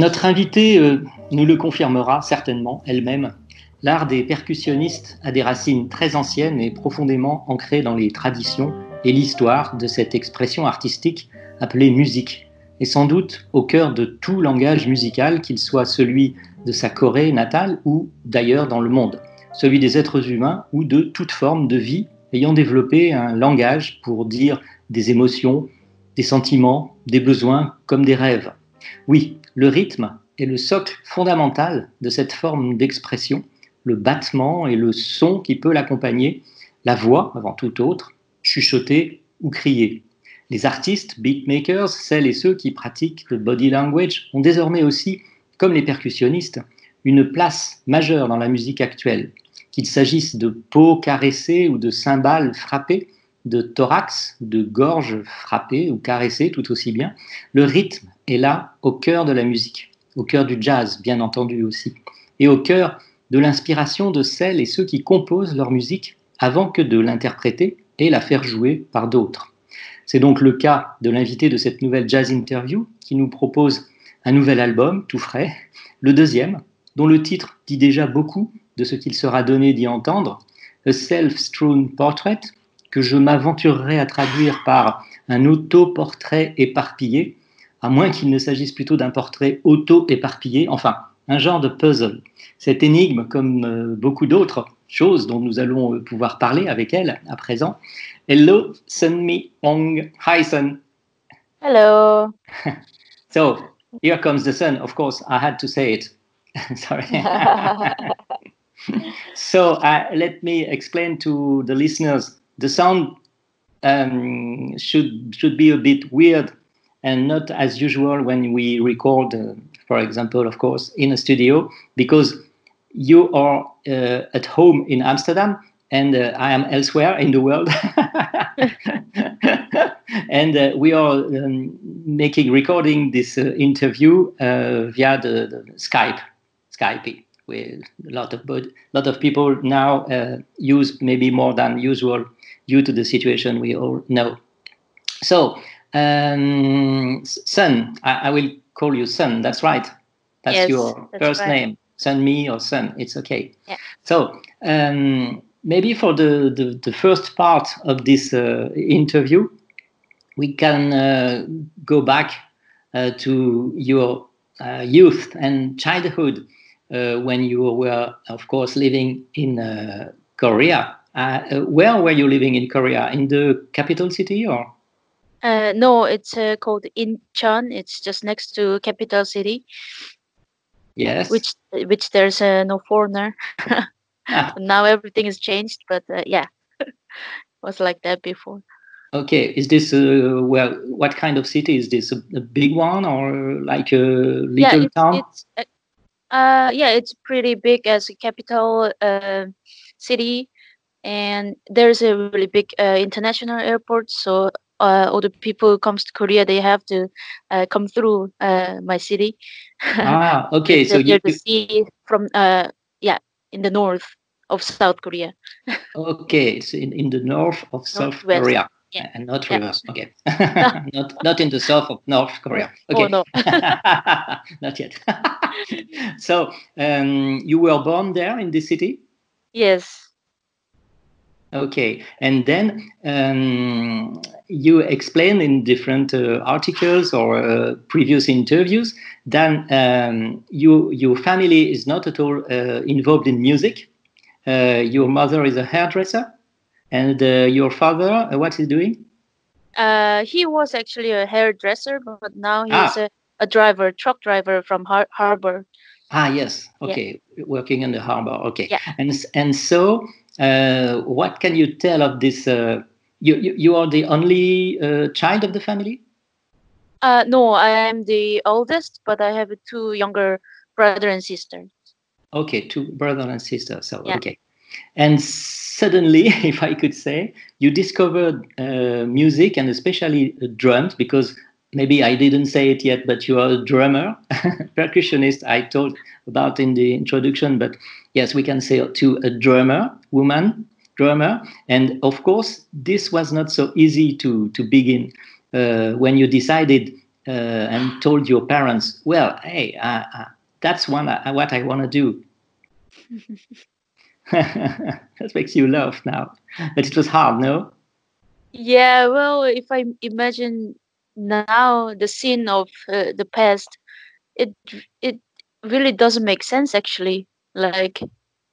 Notre invitée euh, nous le confirmera certainement elle-même. L'art des percussionnistes a des racines très anciennes et profondément ancrées dans les traditions et l'histoire de cette expression artistique appelée musique, et sans doute au cœur de tout langage musical, qu'il soit celui de sa Corée natale ou d'ailleurs dans le monde, celui des êtres humains ou de toute forme de vie ayant développé un langage pour dire des émotions, des sentiments, des besoins comme des rêves. Oui, le rythme est le socle fondamental de cette forme d'expression, le battement et le son qui peut l'accompagner, la voix avant tout autre, chuchoter ou crier. Les artistes, beatmakers, celles et ceux qui pratiquent le body language ont désormais aussi, comme les percussionnistes, une place majeure dans la musique actuelle. Qu'il s'agisse de peau caressée ou de cymbales frappées, de thorax, de gorge frappée ou caressée tout aussi bien, le rythme est là au cœur de la musique, au cœur du jazz bien entendu aussi, et au cœur de l'inspiration de celles et ceux qui composent leur musique avant que de l'interpréter et la faire jouer par d'autres. C'est donc le cas de l'invité de cette nouvelle jazz interview qui nous propose un nouvel album tout frais, le deuxième, dont le titre dit déjà beaucoup de ce qu'il sera donné d'y entendre, A Self-Strewn Portrait, que je m'aventurerai à traduire par un autoportrait éparpillé, à moins qu'il ne s'agisse plutôt d'un portrait auto-éparpillé, enfin, un genre de puzzle. Cette énigme, comme euh, beaucoup d'autres choses dont nous allons euh, pouvoir parler avec elle à présent. Hello, Sun Mi Ong. Hi, Sun. Hello. So, here comes the sun. Of course, I had to say it. Sorry. so, uh, let me explain to the listeners. The sound um, should should be a bit weird and not as usual when we record, uh, for example, of course, in a studio, because you are uh, at home in Amsterdam and uh, I am elsewhere in the world. and uh, we are um, making recording this uh, interview uh, via the, the, Skype, Skype. With a lot of a lot of people now uh, use maybe more than usual due to the situation we all know. So, um, Sun, I, I, will call you Sun. That's right. That's yes, your that's first right. name. Sun me or Sun. It's okay. Yeah. So um, maybe for the, the, the, first part of this uh, interview, we can uh, go back uh, to your uh, youth and childhood Uh, when you were, of course, living in uh, Korea. Uh, uh, where were you living in Korea? In the capital city or? no, it's called Incheon. It's just next to capital city. Yes. Which which there's no foreigner. Ah. now everything is changed, but yeah, it was like that before. Okay, is this uh, well? What kind of city is this? A, a big one or like a little yeah, it's, town? It's, uh, yeah, it's pretty big as a capital uh, city, and there's a really big uh, international airport. So uh, all the people who comes to Korea, they have to uh, come through uh, my city. ah, okay. so you the sea from uh, yeah in the north of South Korea. okay, it's in, in the north of South Korea. Yeah. And not Yeah. reverse. Okay. not not in the south of North Korea. Okay. Oh no. not yet. so um, you were born there in this city? yes. Okay, and then um, you explained in different uh, articles or uh, previous interviews that um, you, your family is not at all uh, involved in music. Uh, your mother is a hairdresser, and uh, your father, uh, what is doing? Uh, he was actually a hairdresser, but now he's Ah. a, a driver, truck driver from Har- Harbor. Ah, yes. Okay, working in the harbor. Okay, Yeah. and and so, uh, what can you tell of this? Uh, you, you you are the only uh, child of the family. Uh, no, I am the oldest, but I have two younger brother and sister. Okay, two brother and sister. So Yeah. okay, and suddenly, if I could say, you discovered uh, music and especially drums because maybe I didn't say it yet, but you are a drummer, percussionist. I told about in the introduction, but yes, we can say to a drummer, woman drummer, and of course, this was not so easy to to begin uh, when you decided uh, and told your parents, well, hey. Uh, uh, that's one uh, what I want to do. that makes you laugh now, but it was hard, no? Yeah, well, if I imagine now the scene of uh, the past, it it really doesn't make sense actually. Like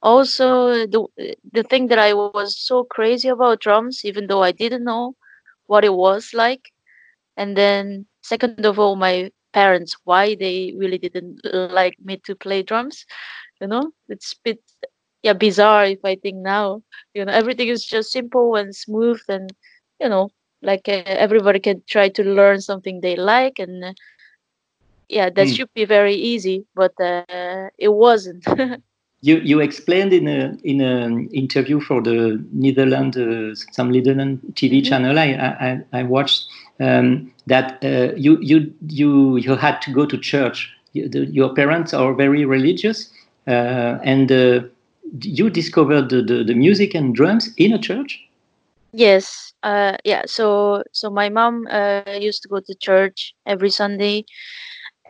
also the the thing that I was so crazy about drums, even though I didn't know what it was like, and then second of all, my parents why they really didn't like me to play drums. You know, it's a bit yeah bizarre if I think now. You know, everything is just simple and smooth and you know like uh, everybody can try to learn something they like and uh, yeah that Mm. should be very easy but uh, it wasn't You you explained in a in an interview for the Netherlands uh, some Netherlands TV Mhm. channel I I, I watched um, that uh, you you you you had to go to church. You, the, your parents are very religious, uh, and uh, you discovered the, the, the music and drums in a church. yes uh, yeah so so my mom uh, used to go to church every sunday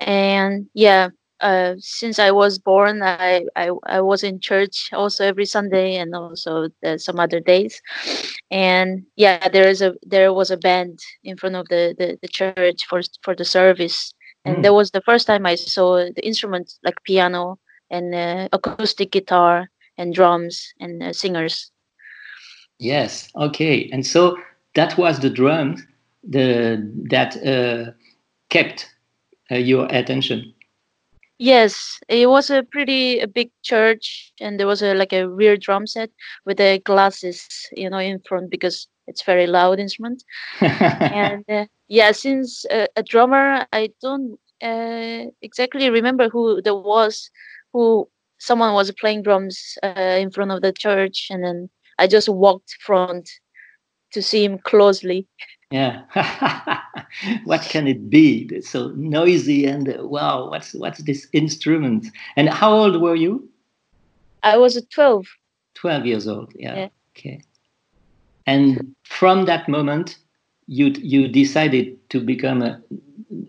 and yeah uh, since I was born, I, I I was in church also every Sunday and also some other days, and yeah, there is a there was a band in front of the, the, the church for for the service, and Mm. that was the first time I saw the instruments like piano and uh, acoustic guitar and drums and uh, singers. Yes. Okay. And so that was the drum the that uh, kept uh, your attention. Yes, it was a pretty a big church, and there was a like a rear drum set with the glasses, you know, in front because it's very loud instrument. and uh, yeah, since uh, a drummer, I don't uh, exactly remember who there was, who someone was playing drums uh, in front of the church, and then I just walked front to see him closely. yeah. what can it be? It's so noisy and uh, wow, what's what's this instrument? And how old were you? I was uh, 12. 12 years old. Yeah. Yeah. Okay. And from that moment, you you decided to become a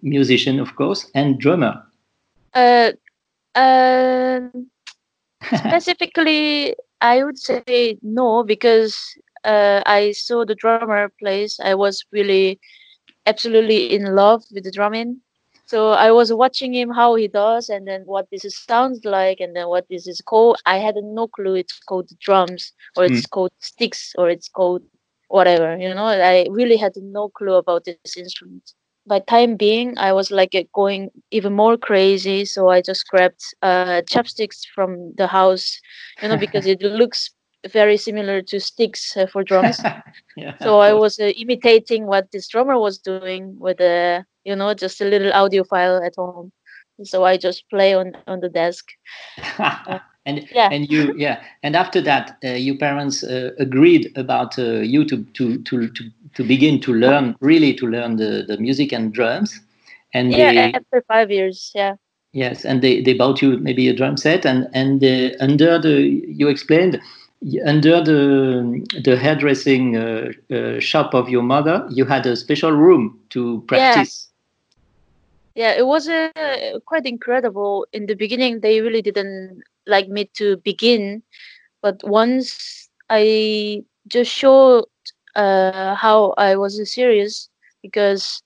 musician, of course, and drummer. Uh, um specifically, I would say no because uh, I saw the drummer plays. I was really absolutely in love with the drumming. So I was watching him how he does, and then what this sounds like, and then what this is called. I had no clue it's called drums, or it's called sticks, or it's called whatever. You know, I really had no clue about this instrument. By time being, I was like uh, going even more crazy. So I just grabbed uh, chopsticks from the house, you know, because it looks very similar to sticks uh, for drums. yeah. so I was uh, imitating what this drummer was doing with a, you know, just a little audio file at home. So I just play on on the desk. and Yeah. and you yeah. And after that uh, your parents uh, agreed about uh, you to, to to to to begin to learn really to learn the, the music and drums. And Yeah, they, after five years, yeah. yes and they, they bought you maybe a drum set and and uh, under the you explained under the the hairdressing uh, uh, shop of your mother you had a special room to practice. Yeah it was uh, quite incredible. In the beginning they really didn't like me to begin but once i just showed uh, how i was serious because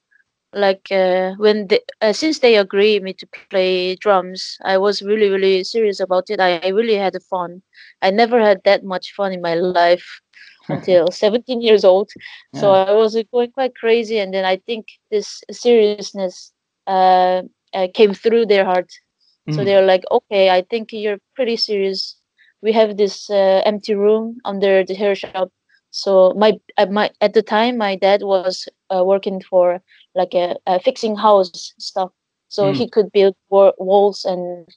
like uh, when they, uh, since they agree me to play drums i was really really serious about it. I, I really had fun. I never had that much fun in my life until 17 years old. So i was uh, going quite crazy and then i think this seriousness uh, uh, came through their heart So Mm. they're like, okay, I think you're pretty serious. We have this uh, empty room under the hair shop. So my, at my at the time, my dad was uh, working for like a, a fixing house stuff. So Mm. he could build wa- walls and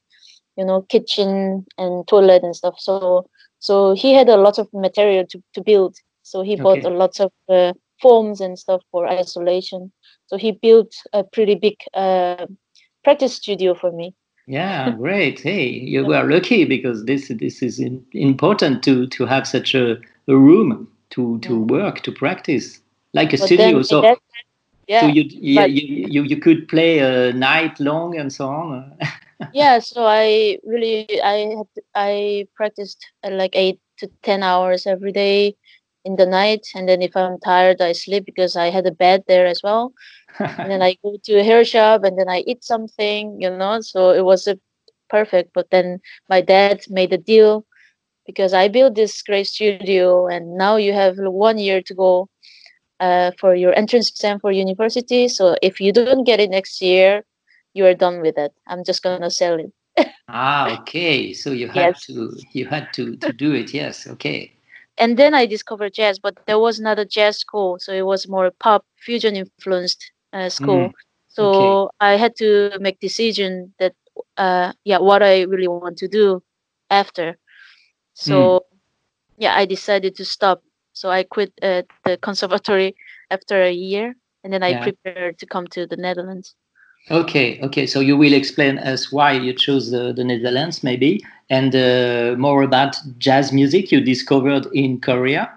you know kitchen and toilet and stuff. So so he had a lot of material to, to build. So he bought Okay. a lot of uh, foams and stuff for isolation. So he built a pretty big uh, practice studio for me. Yeah, great. Hey, you were lucky because this this is in, important to to have such a, a room to to work to practice like a But studio. So yeah, so you you, you you you could play a night long and so on. yeah. So I really I had I practiced uh, like eight to ten hours every day in the night, and then if I'm tired, I sleep because I had a bed there as well. and then I go to a hair shop, and then I eat something, you know. So it was a perfect. But then my dad made a deal because I built this great studio, and now you have one year to go uh, for your entrance exam for university. So if you don't get it next year, you are done with it. I'm just gonna sell it. ah, okay. So you had Yes. to you had to to do it. Yes. Okay. And then I discovered jazz, but there was not a jazz school, so it was more pop fusion influenced uh, school. Mm, So I had to make decision that uh, yeah, what I really want to do after. So yeah, I decided to stop. So I quit uh, the conservatory after a year, and then I Yeah. prepared to come to the Netherlands. Okay, okay. So you will explain us why you chose the, the Netherlands, maybe, and uh, more about jazz music you discovered in Korea,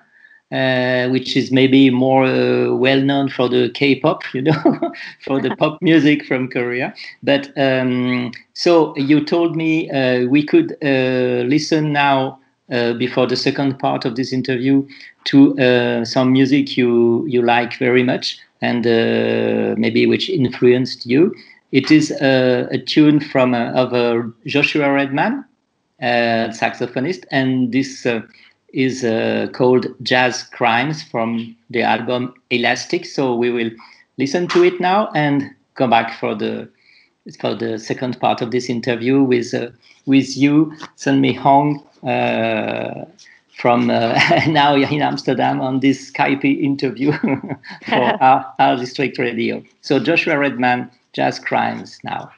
uh, which is maybe more uh, well known for the K-pop, you know, for the pop music from Korea. But um, so you told me uh, we could uh, listen now. Uh, before the second part of this interview, to uh, some music you you like very much and maybe which influenced you. It is a tune from of Joshua Redman, saxophonist, and this is uh, called Jazz Crimes from the album Elastic. So we will listen to it now and come back for the for the second part of this interview with uh, with you, Sun Mi Hong. Uh, from uh, now in Amsterdam on this Skype interview for our, Art District radio. So Joshua Redman, Jazz Crimes now.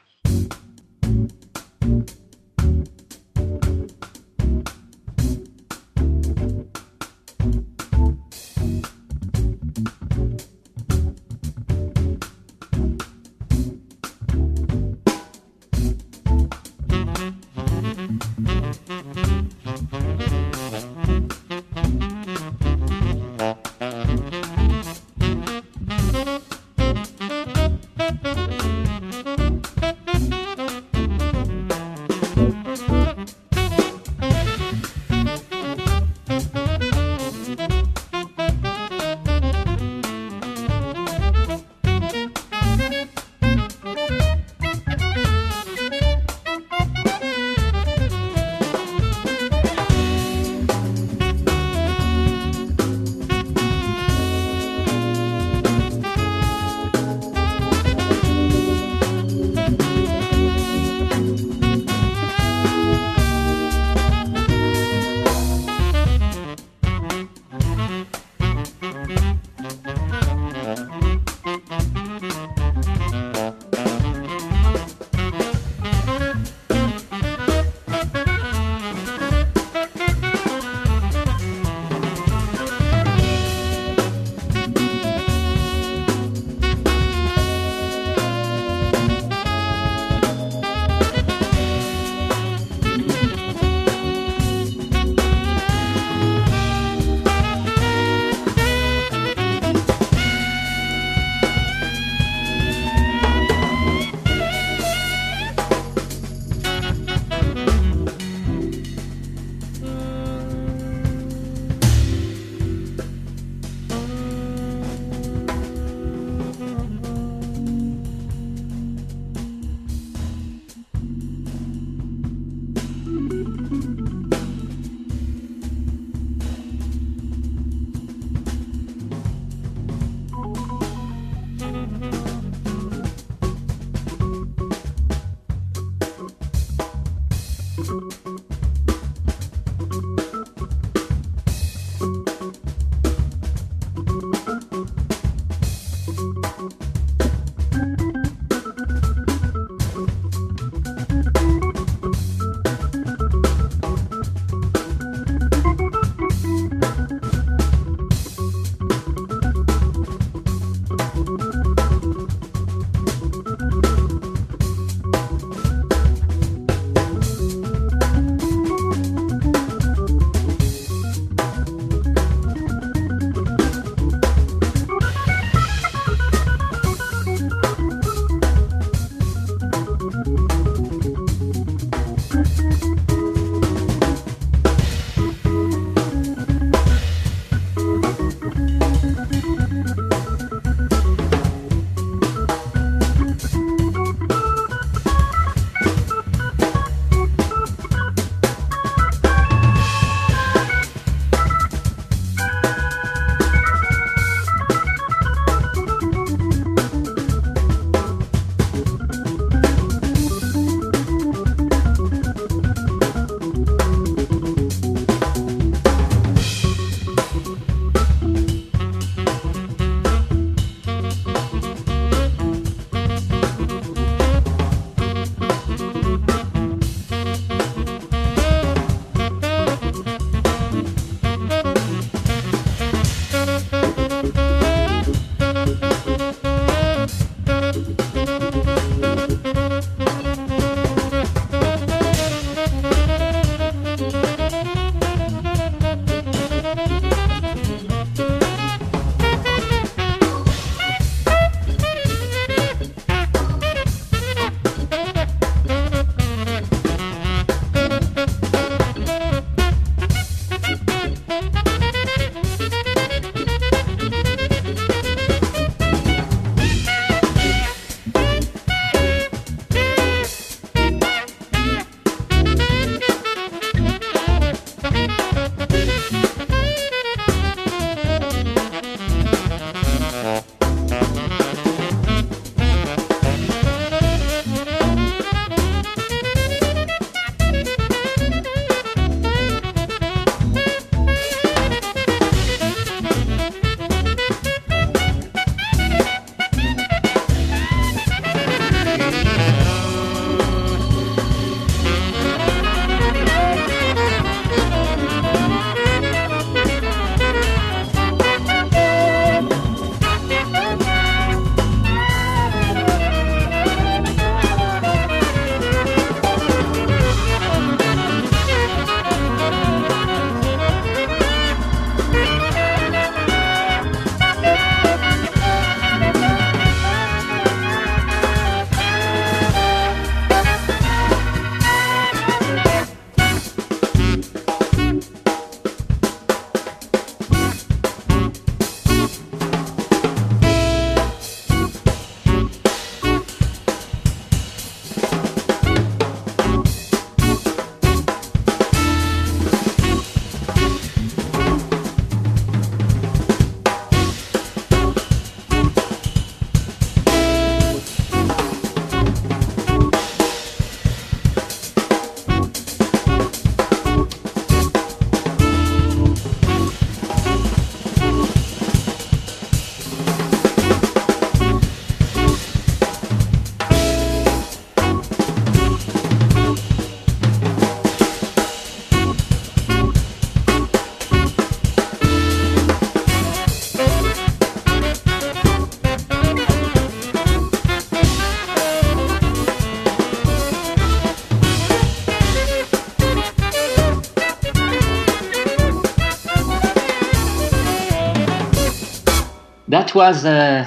That was uh,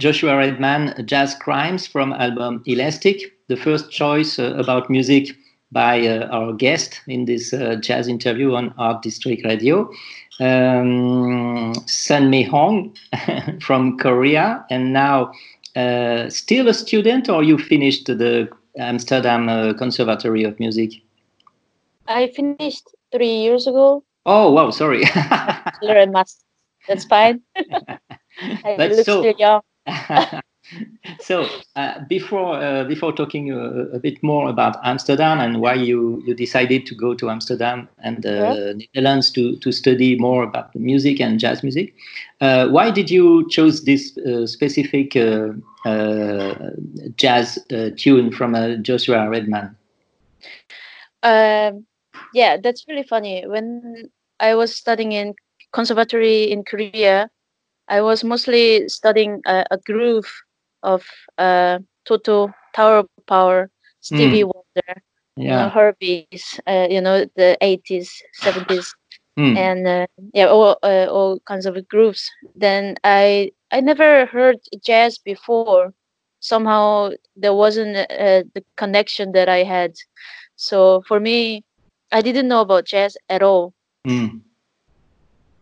Joshua Redman, Jazz Crimes from album Elastic, the first choice uh, about music by uh, our guest in this uh, jazz interview on Art District Radio. Um, Sun Mi Hong from Korea, and now uh, still a student, or you finished the Amsterdam uh, Conservatory of Music? I finished three years ago. Oh wow, sorry. Master. That's fine. But look so- still young. so uh, before uh, before talking uh, a bit more about Amsterdam and why you, you decided to go to Amsterdam and uh, Yeah. Netherlands to, to study more about the music and jazz music, uh, why did you choose this uh, specific uh, uh, jazz uh, tune from uh, Joshua Redman? Um, yeah, that's really funny. When I was studying in conservatory in Korea, I was mostly studying a, a groove of uh, Toto, Tower of Power, Stevie Wonder, Yeah. Herbie's, uh, you know, the 80s, 70s, Mm. and uh, yeah, all uh, all kinds of grooves. Then I I never heard jazz before. Somehow there wasn't uh, the connection that I had. So for me, I didn't know about jazz at all. Mm.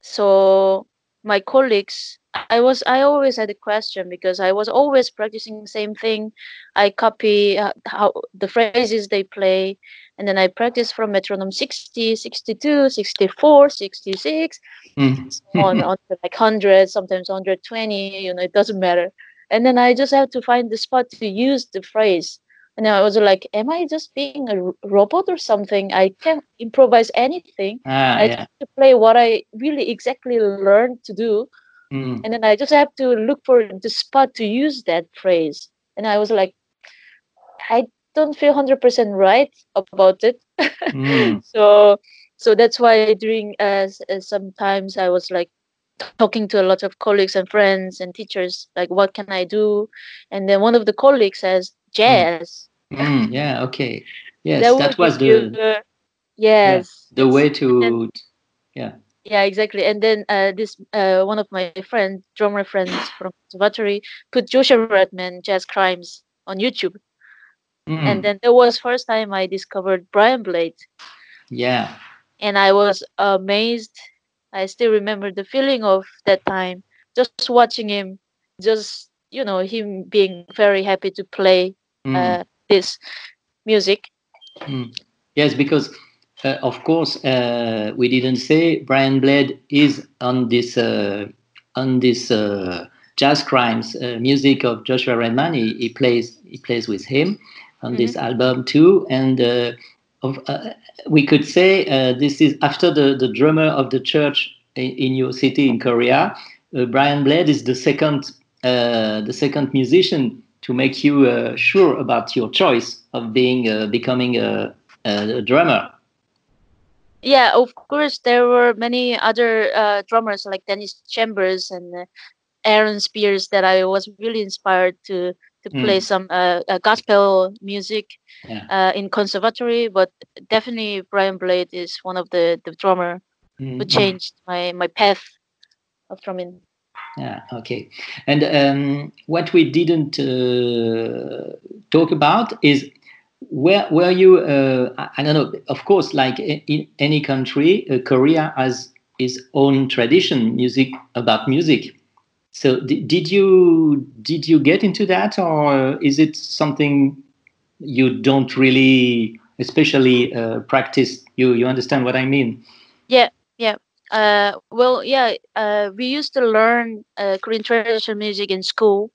So my colleagues, I was I always had a question because I was always practicing the same thing. I copy uh, how the phrases they play, and then I practice from metronome 60, 62, 64, 66, Mm. so on on to like 100, sometimes 120. You know, it doesn't matter. And then I just have to find the spot to use the phrase. And I was like, am I just being a robot or something? I can't improvise anything. Ah, I yeah. have to play what I really exactly learned to do, Mm. and then I just have to look for the spot to use that phrase. And I was like, I don't feel hundred percent right about it. Mm. so, so that's why during uh, s- uh, sometimes I was like talking to a lot of colleagues and friends and teachers, like, what can I do? And then one of the colleagues says jazz. Mm. Yeah. Okay. Yes, will that was the yes the way to. Yeah, Yeah, exactly. And then uh, this uh, one of my friend, drummer friends from conservatory, put Joshua Redman Jazz Crimes on YouTube, Mm. and then that was first time I discovered Brian Blade, yeah. and I was amazed. I still remember the feeling of that time, just watching him, just you know him being very happy to play Mm. uh, this music. Yes, because uh, of course uh, we didn't say Brian Blade is on this uh, on this uh, jazz crimes uh, music of Joshua Redman. He, he plays he plays with him on this album too, and uh, of, uh, we could say uh, this is after the the drummer of the church in, in your city in Korea. Uh, Brian Blade is the second uh, the second musician to make you uh, sure about your choice of being uh, becoming a, a drummer. Yeah, of course, there were many other uh, drummers like Dennis Chambers and uh, Aaron Spears that I was really inspired to to play Mm. some uh, uh, gospel music Yeah. uh, in conservatory. But definitely, Brian Blade is one of the the drummer who Mm. changed my my path of drumming. Yeah, okay. And um, what we didn't uh, talk about is where were you? Uh, I, I don't know. Of course, like in any country, uh, Korea has its own tradition, music about music. So di- did you did you get into that, or is it something you don't really, especially uh, practice? You you understand what I mean? Uh, well, yeah, uh, we used to learn uh, Korean traditional music in school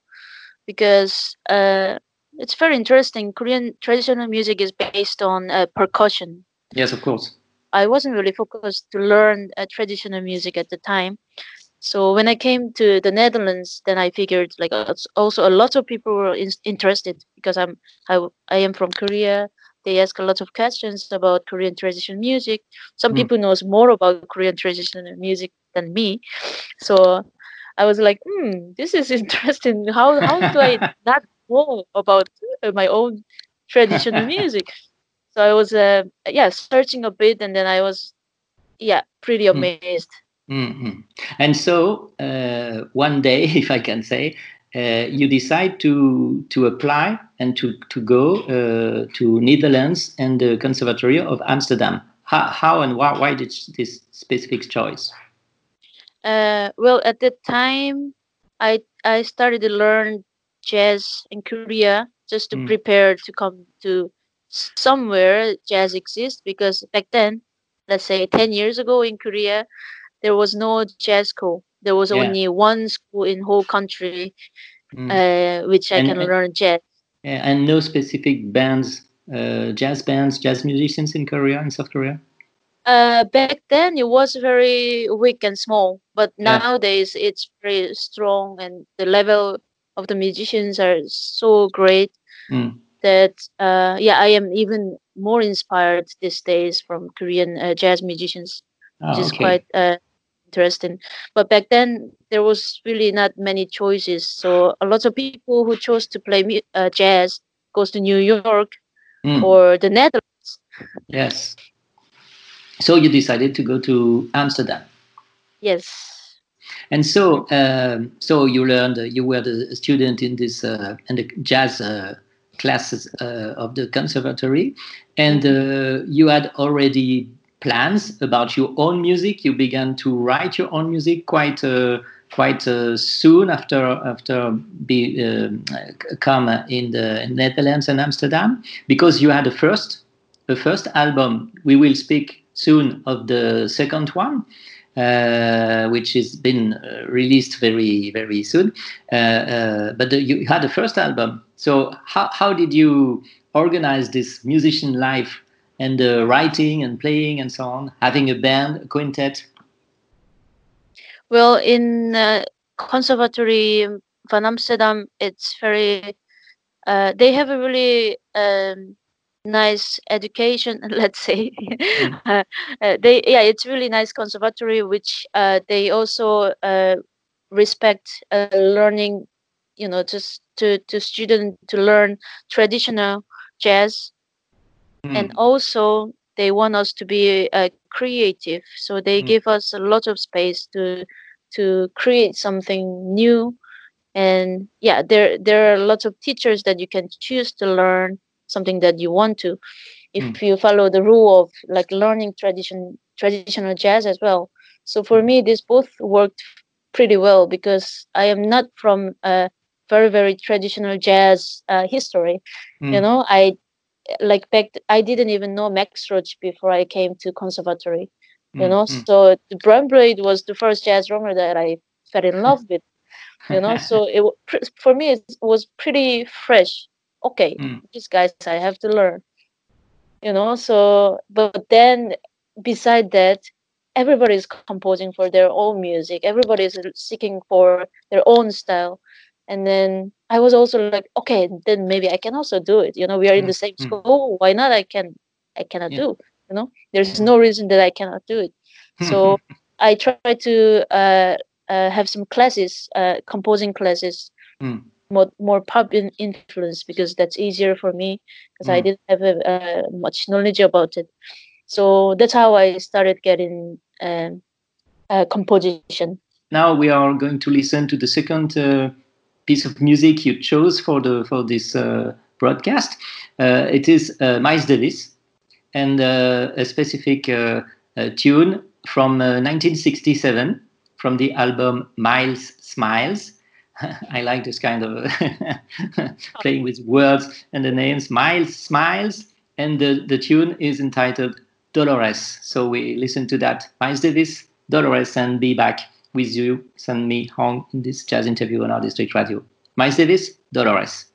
because uh, it's very interesting. Korean traditional music is based on uh, percussion. Yes, of course. I wasn't really focused to learn uh, traditional music at the time. So when I came to the Netherlands, then I figured like uh, also a lot of people were in- interested because I'm I, I am from Korea. They ask a lot of questions about Korean traditional music. Some Mm. people knows more about Korean traditional music than me. So I was like, hmm, this is interesting. How how do I not know about uh, my own traditional music? So I was uh, yeah searching a bit, and then I was yeah pretty Mm. amazed Mhm. And so uh, one day, if I can say, uh, you decide to to apply and to to go uh, to Netherlands and the Conservatory of Amsterdam. How, how and why, why did this specific choice? Uh, well, at that time, I I started to learn jazz in Korea just to Mm. prepare to come to somewhere jazz exists because back then, let's say 10 years ago in Korea, there was no jazz school. There was Yeah. only one school in whole country Mm. uh, which I And- can and- learn jazz. And no specific bands, uh, jazz bands, jazz musicians in Korea, in South Korea. Uh, back then it was very weak and small, but Yeah. nowadays it's very strong and the level of the musicians are so great Mm. that uh, yeah, I am even more inspired these days from Korean uh, jazz musicians, Ah, which is okay. quite uh, interesting. But back then there was really not many choices, so a lot of people who chose to play uh, jazz goes to New York Mm. or the Netherlands. Yes. So you decided to go to Amsterdam. Yes. And so, um, so you learned, uh, you were the student in this uh, in the jazz uh, classes uh, of the conservatory, and uh, you had already plans about your own music. You began to write your own music quite uh, quite uh, soon after after be um, come in the Netherlands and Amsterdam because you had a first a first album. We will speak soon of the second one uh, which has been uh, released very very soon. Uh, uh, but the, you had the first album. So how how did you organize this musician life and uh, writing and playing and so on, having a band, a quintet? Well, in uh, Conservatory van Amsterdam, it's very. Uh, they have a really um, nice education, let's say. uh, uh, they yeah, it's really nice conservatory, which uh, they also uh, respect uh, learning. You know, just to to student to learn traditional jazz, and also they want us to be uh, creative so they Mm. give us a lot of space to to create something new and yeah there there are lots of teachers that you can choose to learn something that you want to if Mm. you follow the rule of like learning tradition traditional jazz as well so for me this both worked pretty well because i am not from a very very traditional jazz uh, history you Mm. know i like back i didn't even know max roach before i came to conservatory you Mm, know? mm. so the Brian Blade was the first jazz drummer that i fell in love with you know? So it for me it was pretty fresh. Okay Mm. these guys i have to learn you know? So but then beside that everybody's composing for their own music. Everybody's seeking for their own style. And then i was also like okay then maybe i can also do it you know we are in the same mm. school why not i can i cannot Yeah. do you know there's no reason that i cannot do it so i try to uh, uh, have some classes uh, composing classes Mm. more more pop in influence because that's easier for me because i Mm. didn't have uh, much knowledge about it so that's how i started getting um, uh, composition now we are going to listen to the second uh, piece of music you chose for the for this uh, broadcast. Uh, it is uh, Miles Davis and uh, a specific tune from uh, 1967 from the album Miles Smiles. I like this kind of playing with words and the names. Miles Smiles, and the, the tune is entitled Dolores. So we listen to that. Miles Davis, Dolores, and be back with you, Sun Mi Hong, in this jazz interview on Art District radio. Miles Davis, Dolores.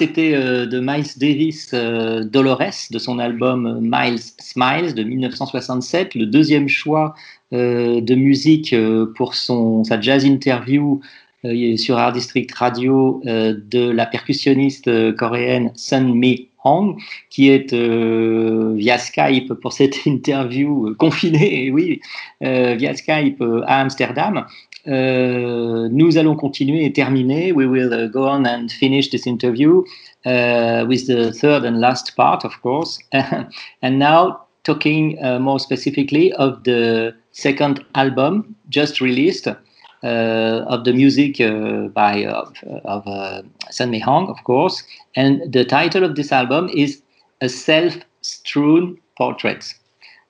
C'était euh, de Miles Davis euh, Dolores de son album Miles Smiles de 1967, le deuxième choix euh, de musique pour son, sa jazz interview sur Art District Radio de la percussionniste coréenne Sun Mi Hong, qui est via Skype pour cette interview confinée, oui, via Skype à Amsterdam. Uh, nous allons continuer et terminer. We will uh, go on and finish this interview uh, with the third and last part, of course. and now, talking uh, more specifically of the second album just released. Uh, of the music uh, by of, of Mi Hong, of course, and the title of this album is "A Self-Strewn Portrait."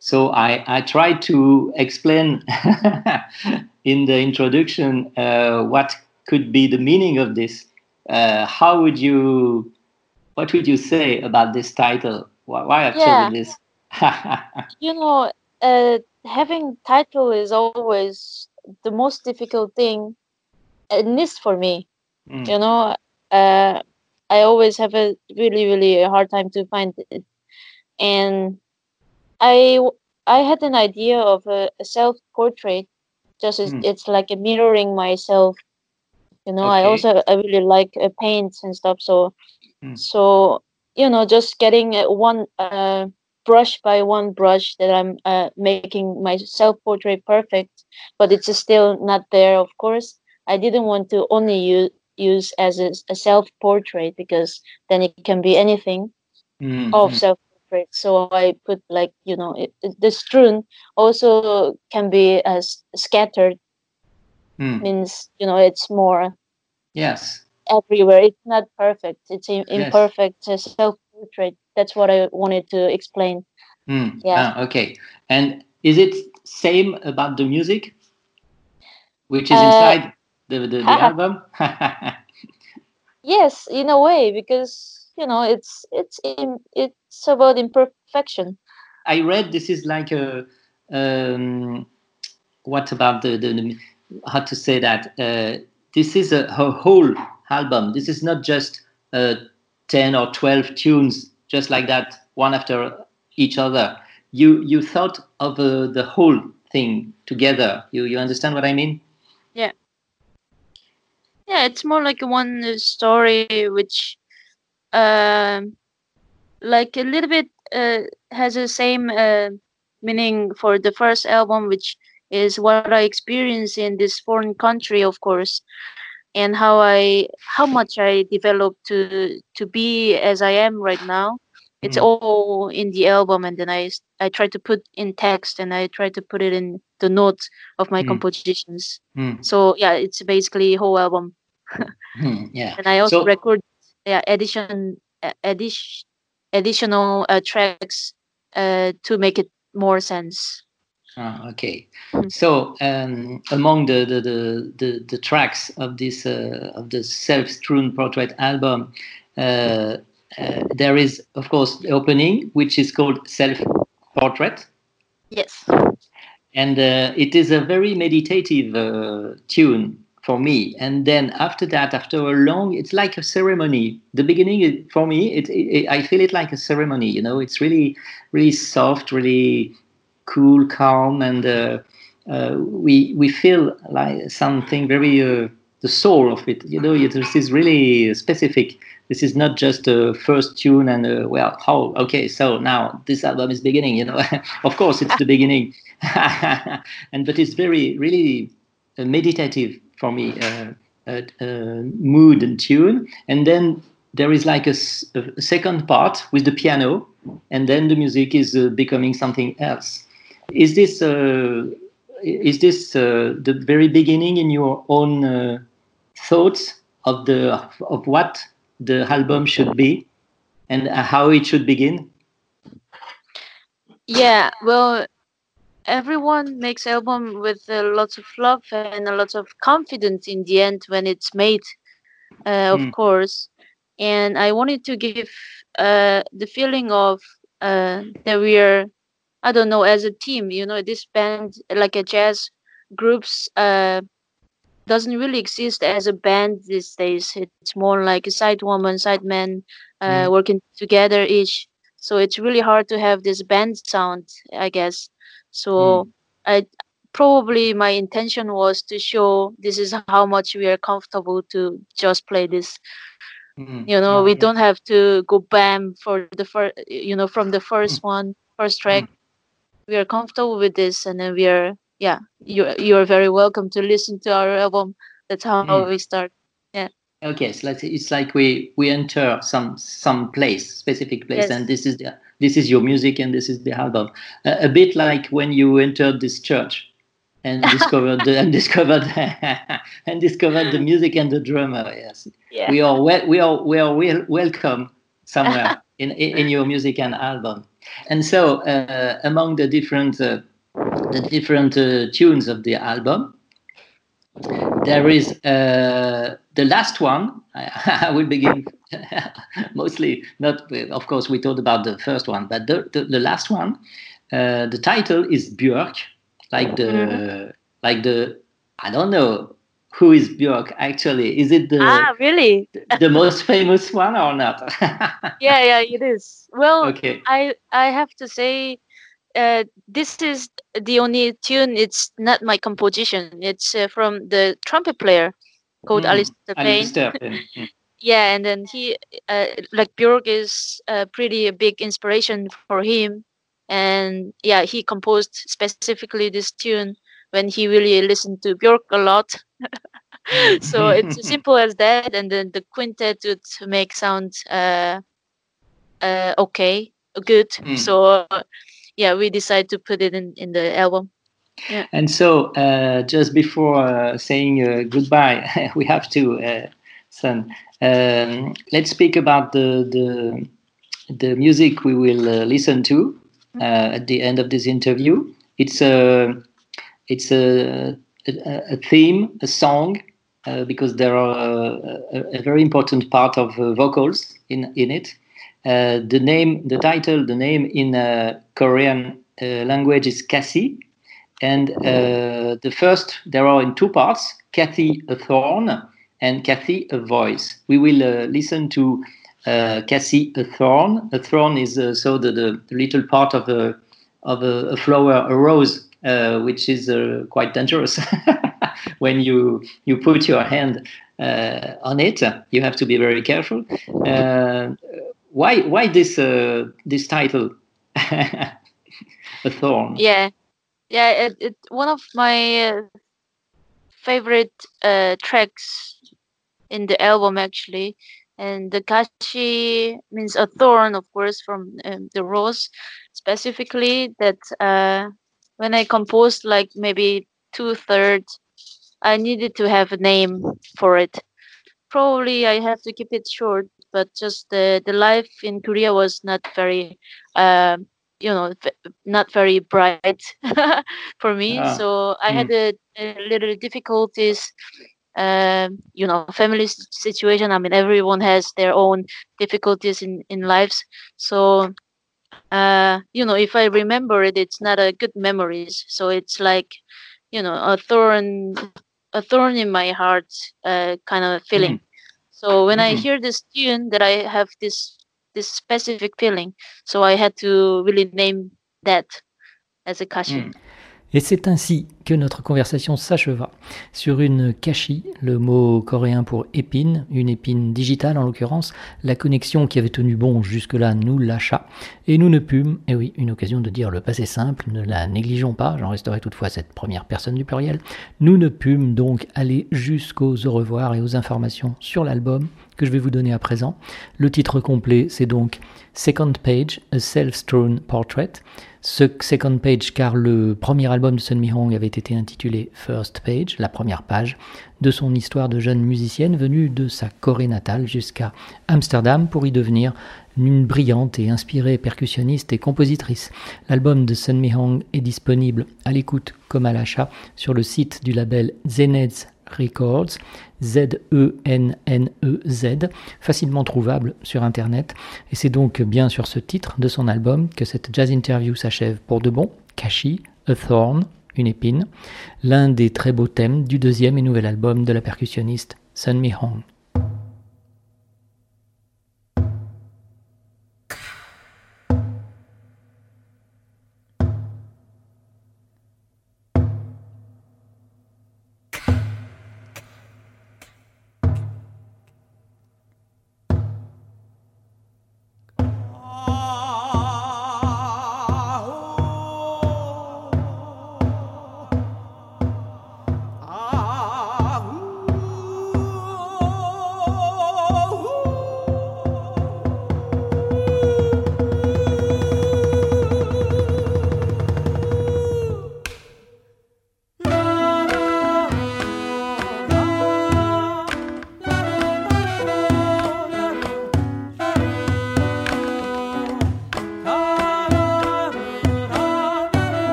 So I, I tried to explain in the introduction uh, what could be the meaning of this uh, how would you, what would you say about this title? Why, why have Yeah. chosen this? you know, uh, having title is always the most difficult thing, at least for me. Mm. You know, uh, I always have a really, really hard time to find it, and I I had an idea of a, a self portrait, just Mm. it's like a mirroring myself. You know, I also I really like uh, paints and stuff, so Mm. so you know, just getting uh, one uh, brush by one brush that I'm uh, making my self portrait perfect, but it's still not there. Of course, I didn't want to only use use as a, a self portrait because then it can be anything Mm, of mm, self portrait. So I put like you know it, the strewn also can be as scattered mm. means you know it's more Yes. everywhere. It's not perfect. It's im- Yes. imperfect uh, self portrait. That's what I wanted to explain. Mm. Yeah. Ah, okay. And is it same about the music, which is Uh, inside the the, the album? Yes, in a way, because you know it's it's it's about imperfection. I read this is like a um, what about the, the, the how to say that uh, this is a, a whole album. This is not just uh, ten or twelve tunes just like that, one after each other. You you thought of uh, the whole thing together. You you understand what I mean? Yeah. Yeah, it's more like one uh, story which, um, like a little bit uh, has the same uh, meaning for the first album, which is what I experienced in this foreign country, of course, and how I how much I developed to to be as I am right now. It's Mm. all in the album, and then I I try to put in text and I try to put it in the notes of my Mm. compositions. Hmm. So yeah, it's basically whole album Hmm, yeah. and I also So- record yeah addition addition additional uh, tracks uh, to make it more sense. Ah, okay. Mm. So um, among the the, the, the the tracks of this uh, of the self-strewn portrait album, uh, uh, there is of course the opening, which is called self-portrait, Yes. and uh, it is a very meditative uh, tune for me. And then after that, after a long, it's like a ceremony. The beginning for me, it, it, I feel it like a ceremony. You know, it's really really soft, really cool, calm, and uh, uh, we we feel like something very uh, the soul of it. You know, it, this is really specific. This is not just a first tune and uh, well, how okay, so now this album is beginning. You know, of course it's the beginning, and but it's very really meditative for me. Uh, mood and tune, and then there is like a second part with the piano, and then the music is uh, becoming something else. Is this uh, is this the very beginning in your own thoughts of the of what the album should be and how it should begin? Yeah. Well, everyone makes album with uh, lots of love and a lot of confidence in the end when it's made, uh, of Mm. course. And I wanted to give uh, the feeling of uh, that we are, I don't know, as a team. You know, this band like a jazz groups uh, doesn't really exist as a band these days. It's more like a side woman, side man uh, Mm. working together each. So it's really hard to have this band sound, I guess. So I probably my intention was to show this is how much we are comfortable to just play this. Mm. You know, we don't have to go bam for the first, you know, from the first one, first track. We are comfortable with this, and then we are, yeah, you you are very welcome to listen to our album. That's how Mm. we start. Yeah okay, so it's like we we enter some some place, specific place, Yes. and this is the this is your music and this is the album. Uh, a bit like when you entered this church and discovered the, and discovered and discovered the music and the drummer. Yes, Yeah. we are wel- we are we are wel- welcome somewhere in, in in your music and album. And so uh, among the different uh, the different uh, tunes of the album, there is uh, the last one. I, I will begin mostly not. Of course, we talked about the first one, but the the, the last one. Uh, the title is Björk, like the Mhm. like the I don't know who is Björk actually. Is it the ah, really? the most famous one or not? Yeah, yeah, it is. Well, okay. I I have to say, uh, this is the only tune. It's not my composition. It's uh, from the trumpet player called Mm, Alistair Payne. Alistair Payne. Mm. Yeah, and then he, uh, like Björk, is a pretty big inspiration for him. And yeah, he composed specifically this tune when he really listened to Björk a lot. so it's as simple as that, and then the quintet would make sound uh, uh, okay, good. Mm. So uh, yeah, we decided to put it in in the album. yeah. And so, uh, just before uh, saying uh, goodbye, we have to, uh, son. Um, let's speak about the the, the music we will uh, listen to uh, at the end of this interview. It's a it's a a, a theme, a song, uh, because there are a, a, very important part of uh, vocals in in it. Uh, the name, the title, the name in uh, Korean uh, language is Kashi. And uh, the first, there are in two parts Kashi a thorn and Kashi a voice. We will uh, listen to uh, Kashi a thorn. A thorn is uh, so the, the little part of a, of a, a flower, a rose, uh, which is uh, quite dangerous. when you, you put your hand uh, on it, you have to be very careful. Why, why this, this title? a thorn. Yeah, yeah. It, it one of my favorite uh, tracks in the album actually, and the kashi means a thorn, of course, from um, the rose, specifically. That uh, when I composed like maybe two thirds, I needed to have a name for it. Probably I have to keep it short, but just the the life in Korea was not very. um you know not very bright for me Ah, so i had a, a little difficulties um you know family situation. I mean everyone has their own difficulties in in lives. So uh you know if i remember it it's not a good memories. So it's like you know a thorn a thorn in my heart uh kind of feeling. So when i Mhm. hear this tune that i have this this specific feeling so i had to really name that as a kashi Mm. Et c'est ainsi que notre conversation s'acheva sur une kashi, le mot coréen pour épine, une épine digitale en l'occurrence. La connexion qui avait tenu bon jusque-là nous lâcha et nous ne pûmes, et oui, une occasion de dire le passé simple, ne la négligeons pas, j'en resterai toutefois cette première personne du pluriel, nous ne pûmes donc aller jusqu'aux au revoir et aux informations sur l'album que je vais vous donner à présent. Le titre complet, c'est donc Second Page, A Self-Strewn Portrait. Ce Second Page, car le premier album de Sun Mi Hong avait été intitulé First Page, la première page, de son histoire de jeune musicienne venue de sa Corée natale jusqu'à Amsterdam pour y devenir une brillante et inspirée percussionniste et compositrice. L'album de Sun Mi Hong est disponible à l'écoute comme à l'achat sur le site du label Zenez Records, Z-E-N-N-E-Z, facilement trouvable sur Internet. Et c'est donc bien sur ce titre de son album que cette jazz interview s'achève pour de bon. Kashi, A Thorn, une épine, l'un des très beaux thèmes du deuxième et nouvel album de la percussionniste Sun Mi Hong.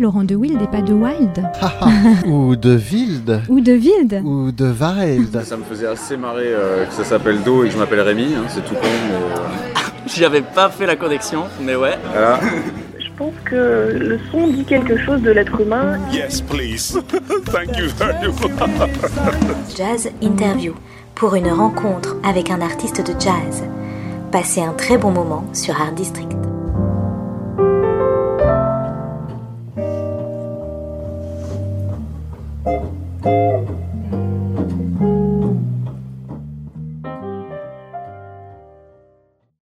Laurent de Wild et pas de Wild Ou de Wild Ou de Wild Ou de Wild Ça me faisait assez marrer euh, que ça s'appelle Do et que je m'appelle Rémi, hein, c'est tout con, mais euh, J'avais pas fait la connexion, mais ouais. voilà. Je pense que le son dit quelque chose de l'être humain. Yes, please. Thank you very much. Jazz Interview pour une rencontre avec un artiste de jazz. Passez un très bon moment sur Art District.